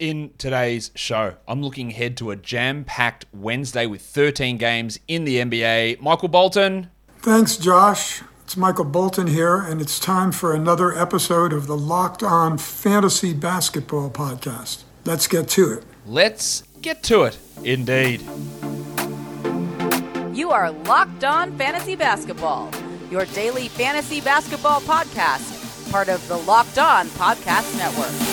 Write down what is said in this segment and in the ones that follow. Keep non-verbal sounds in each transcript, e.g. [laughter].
in today's show. I'm looking ahead to a jam packed Wednesday with 13 games in the NBA. Michael Bolton. Thanks, Josh. It's Michael Bolton here, and it's time for another episode of the Locked On Fantasy Basketball Podcast. Let's get to it. Let's get to it, indeed. You are Locked On Fantasy Basketball, your daily fantasy basketball podcast, part of the Locked On Podcast Network.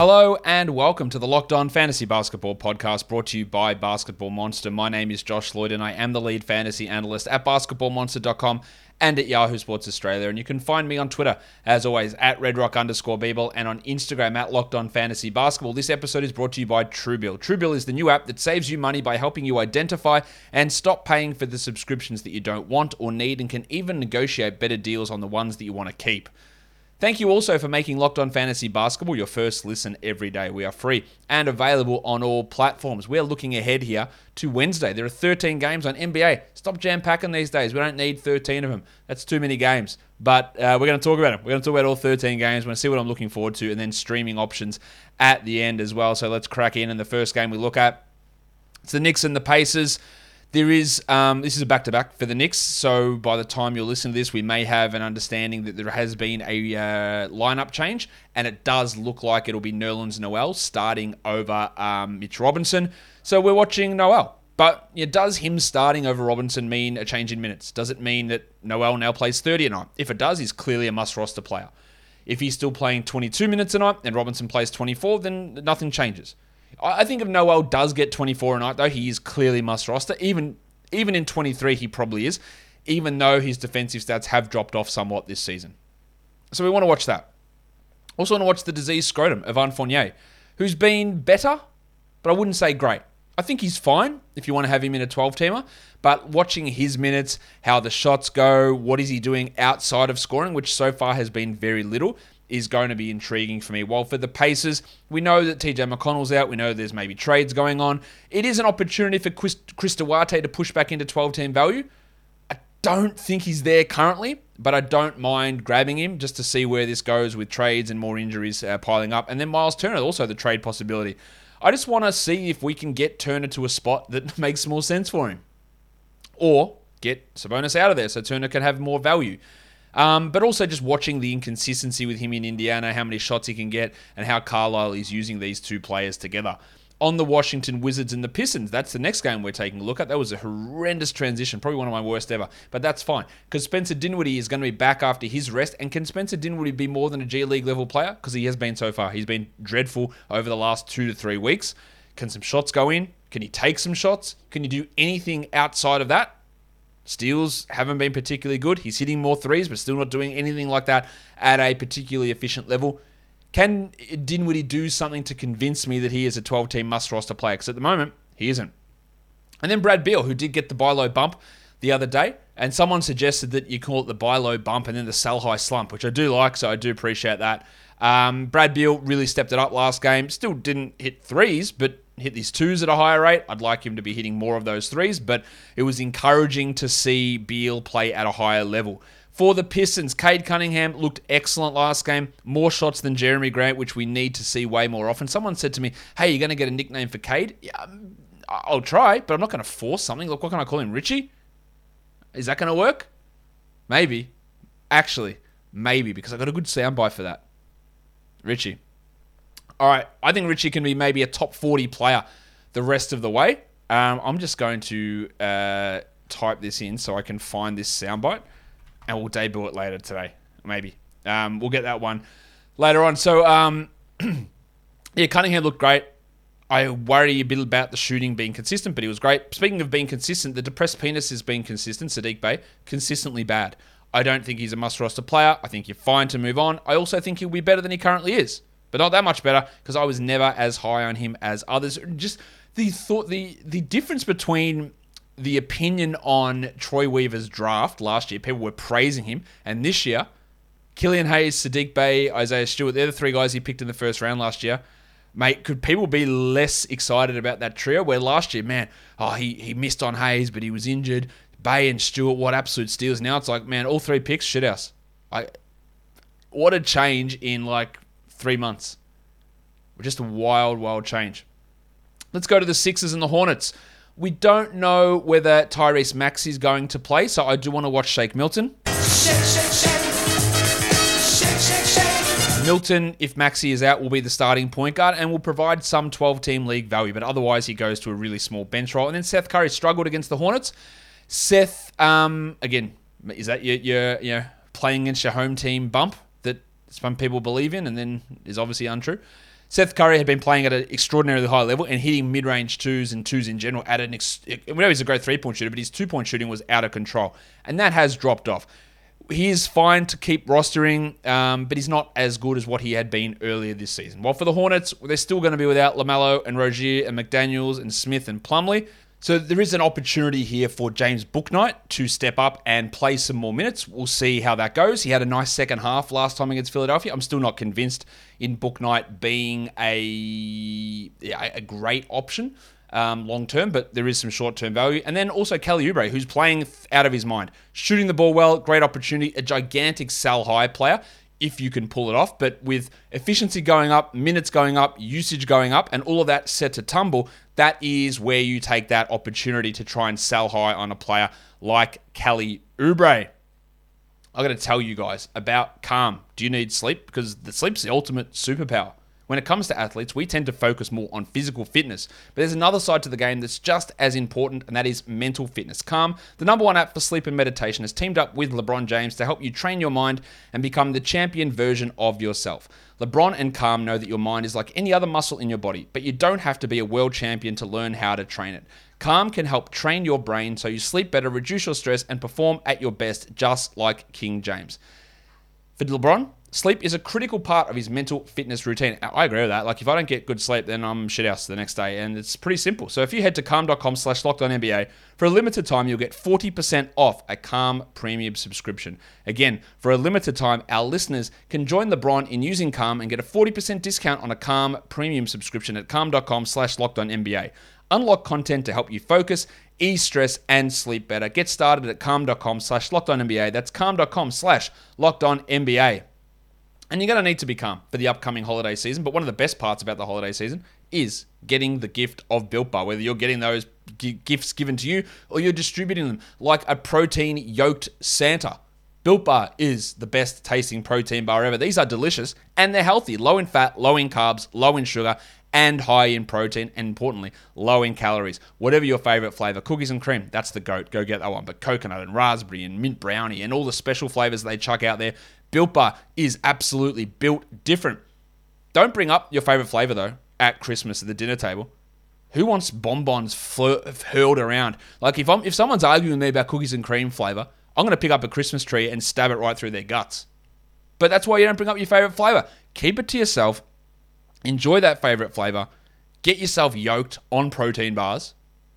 Hello and welcome to the Locked On Fantasy Basketball Podcast brought to you by Basketball Monster. My name is Josh Lloyd and I am the lead fantasy analyst at basketballmonster.com and at Yahoo Sports Australia. And you can find me on Twitter, as always, at redrock underscore bball and on Instagram at Locked On Fantasy Basketball. This episode is brought to you by Truebill. Truebill is the new app that saves you money by helping you identify and stop paying for the subscriptions that you don't want or need and can even negotiate better deals on the ones that you want to keep. Thank you also for making Locked On Fantasy Basketball your first listen every day. We are free and available on all platforms. We're looking ahead here to Wednesday. There are 13 games on NBA. Stop jam packing these days. We don't need 13 of them. That's too many games. But uh, we're going to talk about it. We're going to talk about all 13 games. We're going to see what I'm looking forward to and then streaming options at the end as well. So let's crack in. And the first game we look at, it's the Knicks and the Pacers. There is um, this is a back to back for the Knicks, so by the time you listen to this, we may have an understanding that there has been a uh, lineup change, and it does look like it'll be Nerlens Noel starting over um, Mitch Robinson. So we're watching Noel. But yeah, does him starting over Robinson mean a change in minutes? Does it mean that Noel now plays 30 a night? If it does, he's clearly a must roster player. If he's still playing 22 minutes a night and Robinson plays 24, then nothing changes. I think if Noel does get 24 a night, though, he is clearly must roster. Even even in 23, he probably is, even though his defensive stats have dropped off somewhat this season. So we want to watch that. Also want to watch the disease scrotum of Evan Fournier, who's been better, but I wouldn't say great. I think he's fine if you want to have him in a 12 teamer, but watching his minutes, how the shots go, what is he doing outside of scoring, which so far has been very little, is going to be intriguing for me. While for the Pacers, we know that TJ McConnell's out. We know there's maybe trades going on. It is an opportunity for Chris, Duarte to push back into 12 team value. I don't think he's there currently, but I don't mind grabbing him just to see where this goes with trades and more injuries uh, piling up. And then Miles Turner, also the trade possibility. I just want to see if we can get Turner to a spot that [laughs] makes more sense for him. Or get Sabonis out of there so Turner can have more value. Um, but also just watching the inconsistency with him in Indiana, how many shots he can get, and how Carlisle is using these two players together. On the Washington Wizards and the Pistons, that's the next game we're taking a look at. That was a horrendous transition, probably one of my worst ever, but that's fine because Spencer Dinwiddie is going to be back after his rest. And can Spencer Dinwiddie be more than a G League level player? Because he has been so far. He's been dreadful over the last two to three weeks. Can some shots go in? Can he take some shots? Can you do anything outside of that? Steals haven't been particularly good. He's hitting more threes, but still not doing anything like that at a particularly efficient level. Can Dinwiddie do something to convince me that he is a 12 team must roster player? Because at the moment, he isn't. And then Brad Beal, who did get the buy low bump the other day, and someone suggested that you call it the buy low bump and then the sell high slump, which I do like, so I do appreciate that. Um, Brad Beal really stepped it up last game. Still didn't hit threes, but hit these twos at a higher rate. I'd like him to be hitting more of those threes, but it was encouraging to see Beal play at a higher level. For the Pistons, Cade Cunningham looked excellent last game. More shots than Jerami Grant, which we need to see way more often. Someone said to me, Hey, you're going to get a nickname for Cade? Yeah, um, I'll try, but I'm not going to force something. Look, what can I call him? Richie? Is that going to work? Maybe. Actually, maybe, because I got a good soundbite for that. Richie all right, I think Richie can be maybe a top 40 player the rest of the way. Um, I'm just going to uh, type this in so I can find this soundbite and we'll debut it later today, maybe. Um, we'll get that one later on. So, um, [clears throat] yeah, Cunningham looked great. I worry a bit about the shooting being consistent, but he was great. Speaking of being consistent, the depressed penis has been consistent. Saddiq Bey, consistently bad. I don't think he's a must roster player. I think you're fine to move on. I also think he'll be better than he currently is but not that much better because I was never as high on him as others. Just the thought, the the difference between the opinion on Troy Weaver's draft last year, people were praising him, and this year, Killian Hayes, Saddiq Bey, Isaiah Stewart, they're the three guys he picked in the first round last year. Mate, could people be less excited about that trio? Where last year, man, oh, he, he missed on Hayes, but he was injured. Bey and Stewart, what absolute steals. Now it's like, man, all three picks, shit house. I what a change in like three months. Just a wild, wild change. Let's go to the Sixers and the Hornets. We don't know whether Tyrese Maxey is going to play, so I do want to watch Shake Milton. Milton, if Maxey is out, will be the starting point guard and will provide some 12 team league value, but otherwise he goes to a really small bench role. And then Seth Curry struggled against the Hornets. Seth, um, again, is that your, your, your playing against your home team bump some people believe in and then is obviously untrue? Seth Curry had been playing at an extraordinarily high level and hitting mid range twos and twos in general at an. Ex- we know he's a great three point shooter, but his two point shooting was out of control. And that has dropped off He is fine to keep rostering, um, but he's not as good as what he had been earlier this season. While for the Hornets, they're still going to be without LaMelo and Rozier and McDaniels and Smith and Plumlee. So there is an opportunity here for James Bouknight to step up and play some more minutes. We'll see how that goes. He had a nice second half last time against Philadelphia. I'm still not convinced in Bouknight being a a great option um, long term, but there is some short term value. And then also Kelly Oubre, who's playing out of his mind, shooting the ball well, great opportunity, a gigantic sell high player if you can pull it off. But with efficiency going up, minutes going up, usage going up, and all of that set to tumble, that is where you take that opportunity to try and sell high on a player like Kelly Oubre. I'm going to tell you guys about calm. Do you need sleep? Because the sleep's the ultimate superpower. When it comes to athletes, we tend to focus more on physical fitness, but there's another side to the game that's just as important, and that is mental fitness. Calm, the number one app for sleep and meditation, has teamed up with LeBron James to help you train your mind and become the champion version of yourself. LeBron and Calm know that your mind is like any other muscle in your body, but you don't have to be a world champion to learn how to train it. Calm can help train your brain so you sleep better, reduce your stress, and perform at your best, just like King James. For LeBron, Sleep is a critical part of his mental fitness routine. I agree with that. Like if I don't get good sleep, then I'm shit house the next day, and it's pretty simple. So if you head to calm.com slash NBA, for a limited time, you'll get 40% off a Calm premium subscription. Again, for a limited time, our listeners can join LeBron in using Calm and get a 40% discount on a Calm premium subscription at calm.com slash NBA. Unlock content to help you focus, ease stress, and sleep better. Get started at calm.com slash NBA. That's calm.com slash NBA. And you're going to need to be calm for the upcoming holiday season. But one of the best parts about the holiday season is getting the gift of Built Bar, whether you're getting those gifts given to you or you're distributing them like a protein yoked Santa. Built Bar is the best tasting protein bar ever. These are delicious and they're healthy, low in fat, low in carbs, low in sugar, and high in protein, and importantly, low in calories. Whatever your favorite flavor, cookies and cream, that's the goat. Go get that one. But coconut and raspberry and mint brownie and all the special flavors they chuck out there, Built Bar is absolutely built different. Don't bring up your favorite flavor though at Christmas at the dinner table. Who wants bonbons hurled around? Like if I'm if someone's arguing with me about cookies and cream flavor, I'm gonna pick up a Christmas tree and stab it right through their guts. But that's why you don't bring up your favorite flavor. Keep it to yourself. Enjoy that favorite flavor. Get yourself yoked on protein bars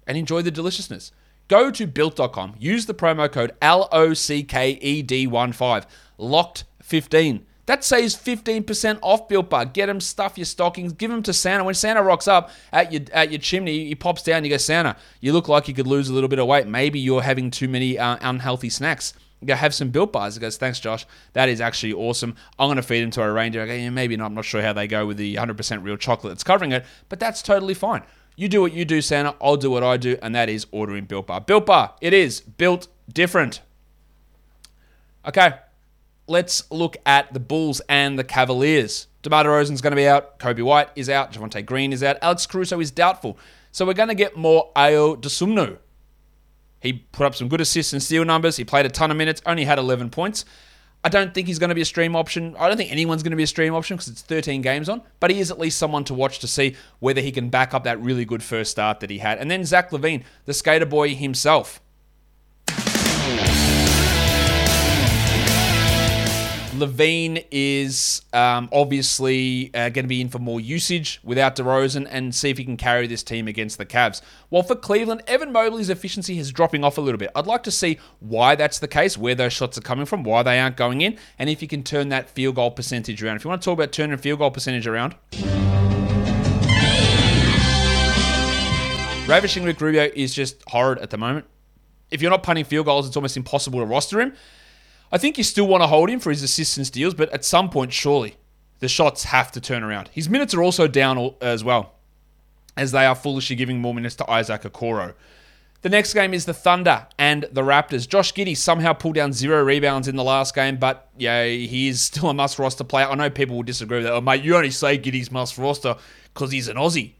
and enjoy the deliciousness. Go to built.com, use the promo code LOCKED15, locked15. That saves 15% off Built Bar. Get them, stuff your stockings, give them to Santa. When Santa rocks up at your at your chimney, he pops down, you go, Santa, you look like you could lose a little bit of weight. Maybe you're having too many uh, unhealthy snacks. You go have some built bars. He goes, thanks, Josh. That is actually awesome. I'm going to feed them to a reindeer. I go, yeah, maybe not. I'm not sure how they go with the 100% real chocolate that's covering it, but that's totally fine. You do what you do, Santa. I'll do what I do, and that is ordering Built Bar. Built Bar, it is built different. Okay, let's look at the Bulls and the Cavaliers. DeMar DeRozan's going to be out. Coby White is out. Javonte Green is out. Alex Caruso is doubtful. So we're going to get more Ayo Dosunmu. He put up some good assists and steal numbers. He played a ton of minutes, only had 11 points. I don't think he's going to be a stream option. I don't think anyone's going to be a stream option because it's 13 games on, but he is at least someone to watch to see whether he can back up that really good first start that he had. And then Zach LaVine, the skater boy himself. LaVine is um, obviously uh, going to be in for more usage without DeRozan and see if he can carry this team against the Cavs. While for Cleveland, Evan Mobley's efficiency is dropping off a little bit. I'd like to see why that's the case, where those shots are coming from, why they aren't going in, and if you can turn that field goal percentage around. If you want to talk about turning field goal percentage around. Ravishing Rick Rubio is just horrid at the moment. If you're not punting field goals, it's almost impossible to roster him. I think you still want to hold him for his assists and steals, but at some point, surely the shots have to turn around. His minutes are also down as well, as they are foolishly giving more minutes to Isaac Okoro. The next game is the Thunder and the Raptors. Josh Giddey somehow pulled down zero rebounds in the last game, but yeah, he is still a must roster player. I know people will disagree with that. Oh, mate, you only say Giddey's must roster because he's an Aussie.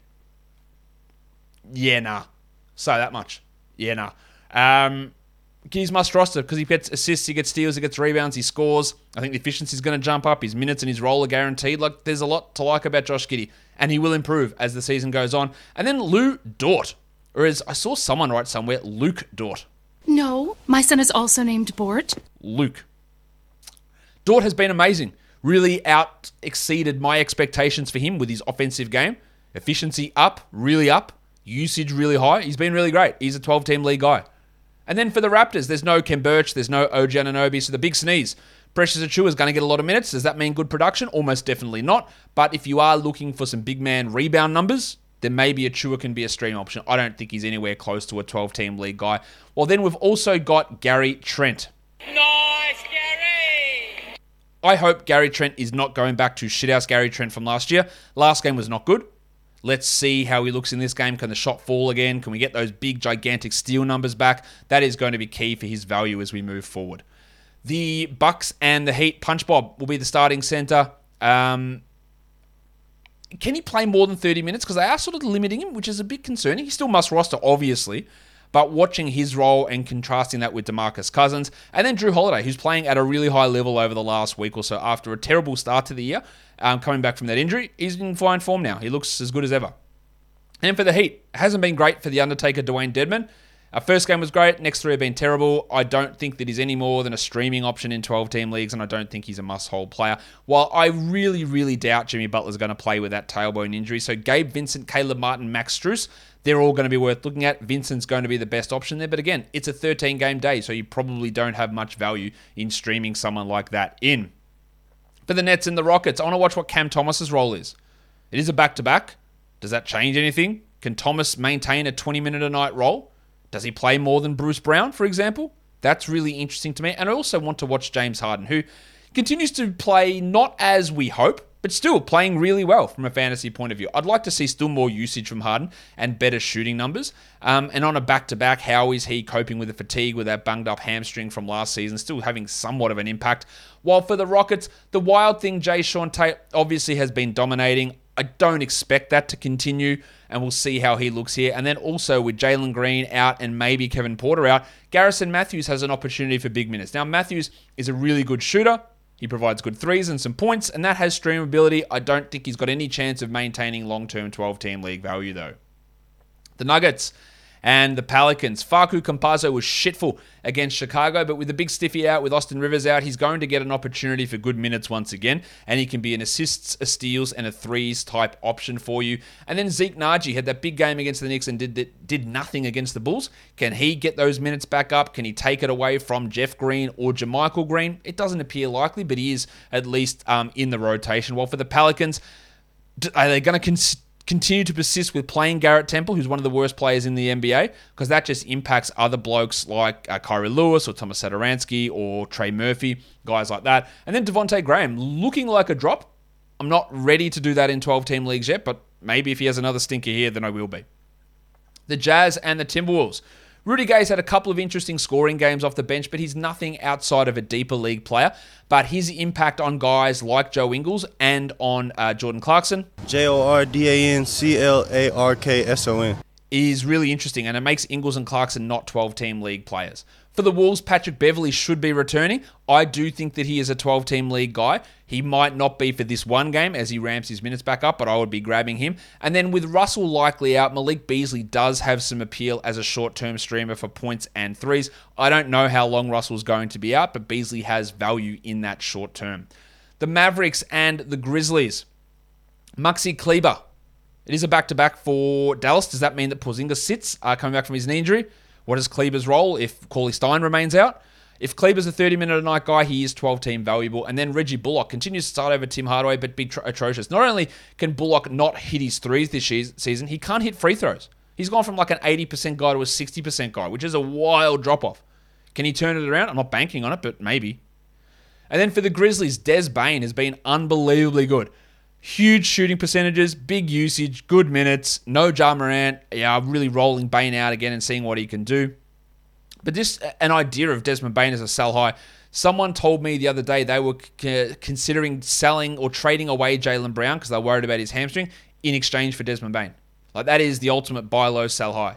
Yeah, nah. Say that much. Yeah, nah. Um, Giddey's must roster because he gets assists, he gets steals, he gets rebounds, he scores. I think the efficiency is going to jump up. His minutes and his role are guaranteed. Like, there's a lot to like about Josh Giddey, and he will improve as the season goes on. And then Lu Dort, or as I saw someone write somewhere, Luke Dort. No, my son is also named Bort. Luke. Dort has been amazing. Really out exceeded my expectations for him with his offensive game. Efficiency up, really up. Usage really high. He's been really great. He's a 12 team league guy. And then for the Raptors, there's no Khem Birch, there's no OG Anunoby, so the big sneeze. Precious Achiuwa is going to get a lot of minutes. Does that mean good production? Almost definitely not. But if you are looking for some big man rebound numbers, then maybe Achiuwa can be a stream option. I don't think he's anywhere close to a 12 team league guy. Well, then we've also got Gary Trent. Nice, Gary! I hope Gary Trent is not going back to shithouse Gary Trent from last year. Last game was not good. Let's see how he looks in this game. Can the shot fall again? Can we get those big, gigantic steal numbers back? That is going to be key for his value as we move forward. The Bucks and the Heat. Punch Bob will be the starting center. Um, can he play more than 30 minutes? Because they are sort of limiting him, which is a bit concerning. He still must roster, obviously. But watching his role and contrasting that with DeMarcus Cousins, and then Jrue Holiday, who's playing at a really high level over the last week or so after a terrible start to the year, um, coming back from that injury, he's in fine form now. He looks as good as ever. And for the Heat, hasn't been great for the Undertaker, Dewayne Dedmon. Our first game was great. Next three have been terrible. I don't think that he's any more than a streaming option in 12 team leagues, and I don't think he's a must hold player. While I really, really doubt Jimmy Butler's going to play with that tailbone injury. So Gabe Vincent, Caleb Martin, Max Strus, they're all going to be worth looking at. Vincent's going to be the best option there. But again, it's a 13 game day, so you probably don't have much value in streaming someone like that in. For the Nets and the Rockets, I want to watch what Cam Thomas's role is. It is a back to back. Does that change anything? Can Thomas maintain a 20 minute a night role? Does he play more than Bruce Brown, for example? That's really interesting to me. And I also want to watch James Harden, who continues to play not as we hope, but still playing really well from a fantasy point of view. I'd like to see still more usage from Harden and better shooting numbers. Um, and on a back to back, how is he coping with the fatigue with that bunged up hamstring from last season? Still having somewhat of an impact. While for the Rockets, the wild thing, Jae'Sean Tate obviously has been dominating. I don't expect that to continue, and we'll see how he looks here. And then also with Jalen Green out and maybe Kevin Porter out, Garrison Matthews has an opportunity for big minutes. Now, Matthews is a really good shooter. He provides good threes and some points, and that has streamability. I don't think he's got any chance of maintaining long term 12 team league value, though. The Nuggets and the Pelicans. Facu Campazzo was shitful against Chicago, but with the big stiffy out, with Austin Rivers out, he's going to get an opportunity for good minutes once again, and he can be an assists, a steals, and a threes type option for you. And then Zeke Nnaji had that big game against the Knicks and did did nothing against the Bulls. Can he get those minutes back up? Can he take it away from Jeff Green or JaMychal Green? It doesn't appear likely, but he is at least um, in the rotation. Well, for the Pelicans, are they going to continue to persist with playing Garrett Temple, who's one of the worst players in the NBA, because that just impacts other blokes like uh, Kira Lewis or Thomas Satoransky or Trey Murphy, guys like that. And then Devonte Graham looking like a drop. I'm not ready to do that in 12 team leagues yet, but maybe if he has another stinker here, then I will be. The Jazz and the Timberwolves. Rudy Gay's had a couple of interesting scoring games off the bench, but he's nothing outside of a deeper league player. But his impact on guys like Joe Ingles and on uh, Jordan Clarkson J O R D A N C L A R K S O N is really interesting, and it makes Ingles and Clarkson not 12 team league players. For the Wolves, Patrick Beverley should be returning. I do think that he is a 12 team league guy. He might not be for this one game as he ramps his minutes back up, but I would be grabbing him. And then with Russell likely out, Malik Beasley does have some appeal as a short term streamer for points and threes. I don't know how long Russell's going to be out, but Beasley has value in that short term. The Mavericks and the Grizzlies. Maxi Kleber. It is a back to back for Dallas. Does that mean that Porzingis sits uh, coming back from his knee injury? What is Kleber's role if Cauley Stein remains out? If Kleber's a 30 minute a night guy, he is 12 team valuable. And then Reggie Bullock continues to start over Tim Hardaway, but be tr- atrocious. Not only can Bullock not hit his threes this season, he can't hit free throws. He's gone from like an 80% guy to a 60% guy, which is a wild drop off. Can he turn it around? I'm not banking on it, but maybe. And then for the Grizzlies, Des Bane has been unbelievably good. Huge shooting percentages, big usage, good minutes. No Ja Morant. Yeah, really rolling Bane out again and seeing what he can do. But this, an idea of Desmond Bane as a sell high. Someone told me the other day they were considering selling or trading away Jaylen Brown because they're worried about his hamstring in exchange for Desmond Bane. Like that is the ultimate buy low, sell high.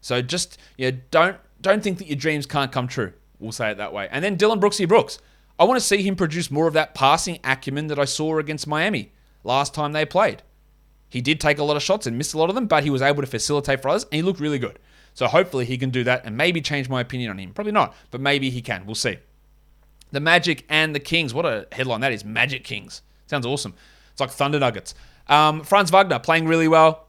So just know, don't don't think that your dreams can't come true. We'll say it that way. And then Dylan Brooksy Brooks. I want to see him produce more of that passing acumen that I saw against Miami last time they played. He did take a lot of shots and missed a lot of them, but he was able to facilitate for others and he looked really good. So hopefully he can do that and maybe change my opinion on him. Probably not, but maybe he can. We'll see. The Magic and the Kings. What a headline that is. Magic Kings. Sounds awesome. It's like Thunder Nuggets. Um, Franz Wagner playing really well.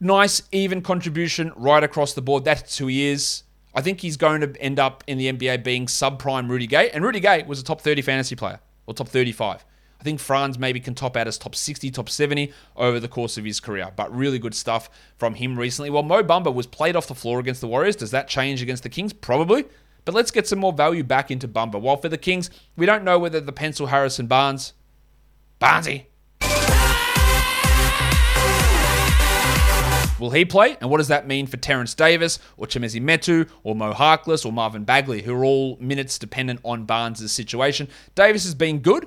Nice, even contribution right across the board. That's who he is. I think he's going to end up in the NBA being subprime Rudy Gay. And Rudy Gay was a top 30 fantasy player, or top 35. I think Franz maybe can top out as top 60, top 70 over the course of his career. But really good stuff from him recently. Well, Mo Bamba was played off the floor against the Warriors. Does that change against the Kings? Probably. But let's get some more value back into Bamba. While for the Kings, we don't know whether the pencil Harrison Barnes, Barnesy, Will he play? And what does that mean for Terence Davis or Chimezie Metu or Mo Harkless or Marvin Bagley, who are all minutes dependent on Barnes' situation? Davis has been good,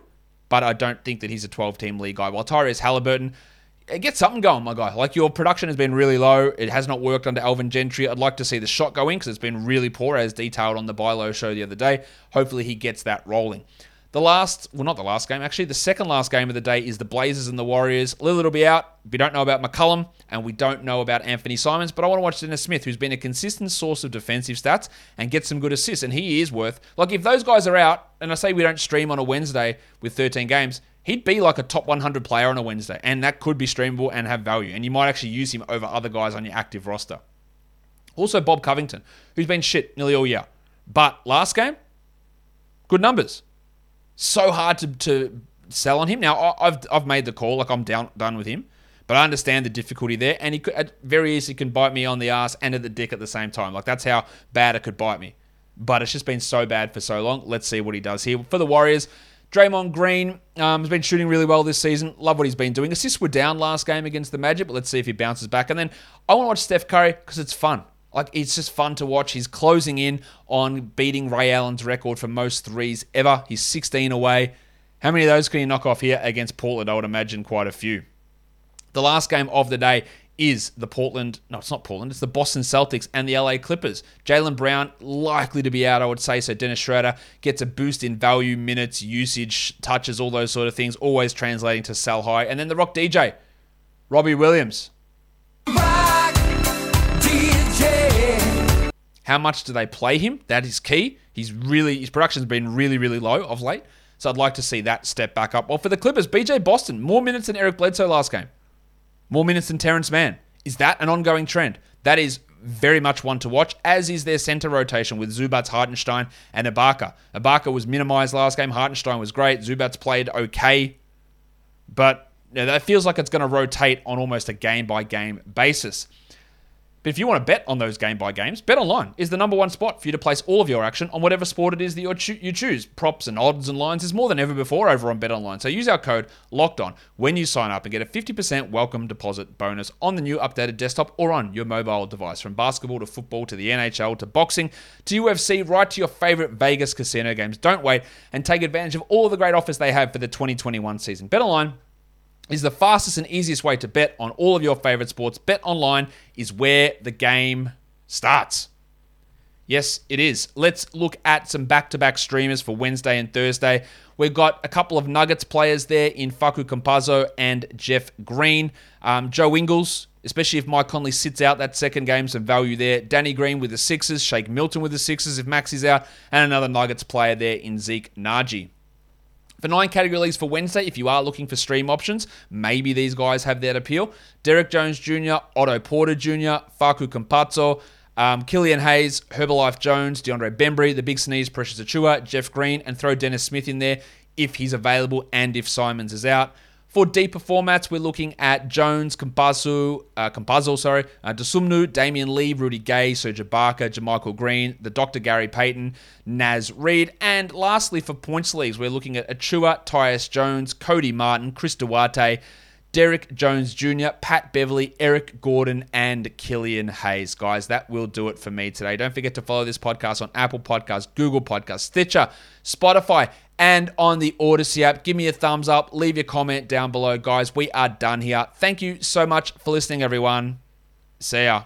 but I don't think that he's a 12 team league guy. While Tyrese Halliburton, eh, get something going, my guy. Like your production has been really low. It has not worked under Alvin Gentry. I'd like to see the shot going because it's been really poor, as detailed on the buy low show the other day. Hopefully he gets that rolling. The last, well, not the last game, actually, the second last game of the day is the Blazers and the Warriors. Lillard will be out. We don't know about McCollum, and we don't know about Anthony Simons, but I want to watch Dennis Smith, who's been a consistent source of defensive stats and get some good assists, and he is worth, like, if those guys are out, and I say we don't stream on a Wednesday with 13 games, he'd be like a top 100 player on a Wednesday, and that could be streamable and have value, and you might actually use him over other guys on your active roster. Also, Bob Covington, who's been shit nearly all year, but last game, good numbers so hard to, to sell on him. Now I've I've made the call, like I'm down done with him, but I understand the difficulty there, and he could very easily can bite me on the ass and at the dick at the same time. Like that's how bad it could bite me. But it's just been so bad for so long. Let's see what he does here for the Warriors. Draymond Green um, has been shooting really well this season. Love what he's been doing. Assists were down last game against the Magic, but let's see if he bounces back. And then I want to watch Steph Curry because it's fun. Like it's just fun to watch. He's closing in on beating Ray Allen's record for most threes ever. He's 16 away. How many of those can he knock off here against Portland? I would imagine quite a few. The last game of the day is the Portland, no, it's not Portland, it's the Boston Celtics and the LA Clippers. Jaylen Brown likely to be out, I would say. So Dennis Schroeder gets a boost in value, minutes, usage, touches, all those sort of things, always translating to sell high. And then the Rock DJ, Robbie Williams. How much do they play him? That is key. He's really his production's been really really low of late. So I'd like to see that step back up. Well, for the Clippers, BJ Boston, more minutes than Eric Bledsoe last game. More minutes than Terance Mann. Is that an ongoing trend? That is very much one to watch, as is their center rotation with Zubac, Hartenstein, and Ibaka. Ibaka was minimized last game. Hartenstein was great. Zubac played okay. But you know, that feels like it's going to rotate on almost a game by game basis. But if you want to bet on those game by games, Bet Online is the number one spot for you to place all of your action on whatever sport it is that you choose. Props and odds and lines is more than ever before over on Bet Online. So use our code Locked On when you sign up and get a 50% welcome deposit bonus on the new updated desktop or on your mobile device. From basketball to football to the NHL to boxing to UFC, right to your favorite Vegas casino games. Don't wait and take advantage of all the great offers they have for the 2021 season. Bet Online is the fastest and easiest way to bet on all of your favorite sports. Bet online is where the game starts. Yes, it is. Let's look at some back to back streamers for Wednesday and Thursday. We've got a couple of Nuggets players there in Facu Campazzo and Jeff Green. Um, Joe Ingles, especially if Mike Conley sits out that second game, some value there. Danny Green with the Sixers, Shake Milton with the Sixers if Max is out, and another Nuggets player there in Zeke Nnaji. For nine category leagues for Wednesday, if you are looking for stream options, maybe these guys have that appeal. Derrick Jones Jr., Otto Porter Jr., Facu Campazzo, um, Killian Hayes, Herbalife Jones, DeAndre Bembry, the big sneeze, Precious Achiuwa, Jeff Green, and throw Dennis Smith in there if he's available and if Simons is out. For deeper formats, we're looking at Jones, Campazzo, uh, sorry, uh, Dosunmu, Damion Lee, Rudy Gay, Serge Ibaka, JaMychal Green, the Dr. Gary Payton, Naz Reid, and lastly for points leagues, we're looking at Achiuwa, Tyus Jones, Cody Martin, Chris Duarte, Derrick Jones Jr., Pat Beverley, Eric Gordon, and Killian Hayes. Guys, that will do it for me today. Don't forget to follow this podcast on Apple Podcasts, Google Podcasts, Stitcher, Spotify, and on the Odyssey app. Give me a thumbs up, leave your comment down below, guys. We are done here. Thank you so much for listening, everyone. See ya.